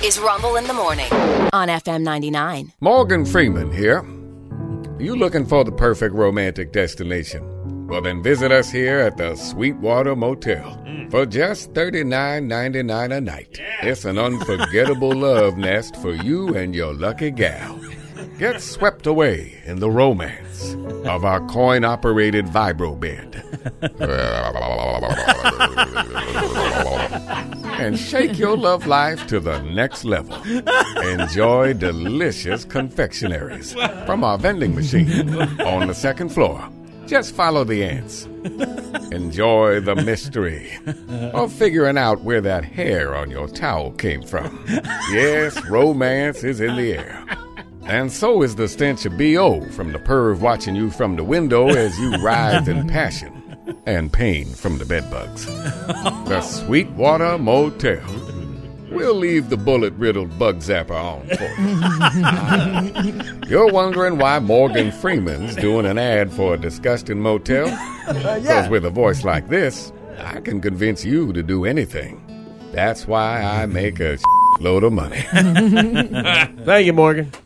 This is Rumble in the Morning on FM 99. Morgan Freeman here. You looking for the perfect romantic destination? Well, then visit us here at the Sweetwater Motel for just $39.99 a night. It's an unforgettable love nest for you and your lucky gal. Get swept away in the romance of our coin operated vibro bed. and shake your love life to the next level. Enjoy delicious confectionaries from our vending machine on the second floor. Just follow the ants. Enjoy the mystery of figuring out where that hair on your towel came from. Yes, romance is in the air. And so is the stench of B.O. from the perv watching you from the window as you writhe in passion and pain from the bedbugs. The Sweetwater Motel. We'll leave the bullet riddled bug zapper on for you. You're wondering why Morgan Freeman's doing an ad for a disgusting motel? Uh, because with a voice like this, I can convince you to do anything. That's why I make a load of money. Thank you, Morgan.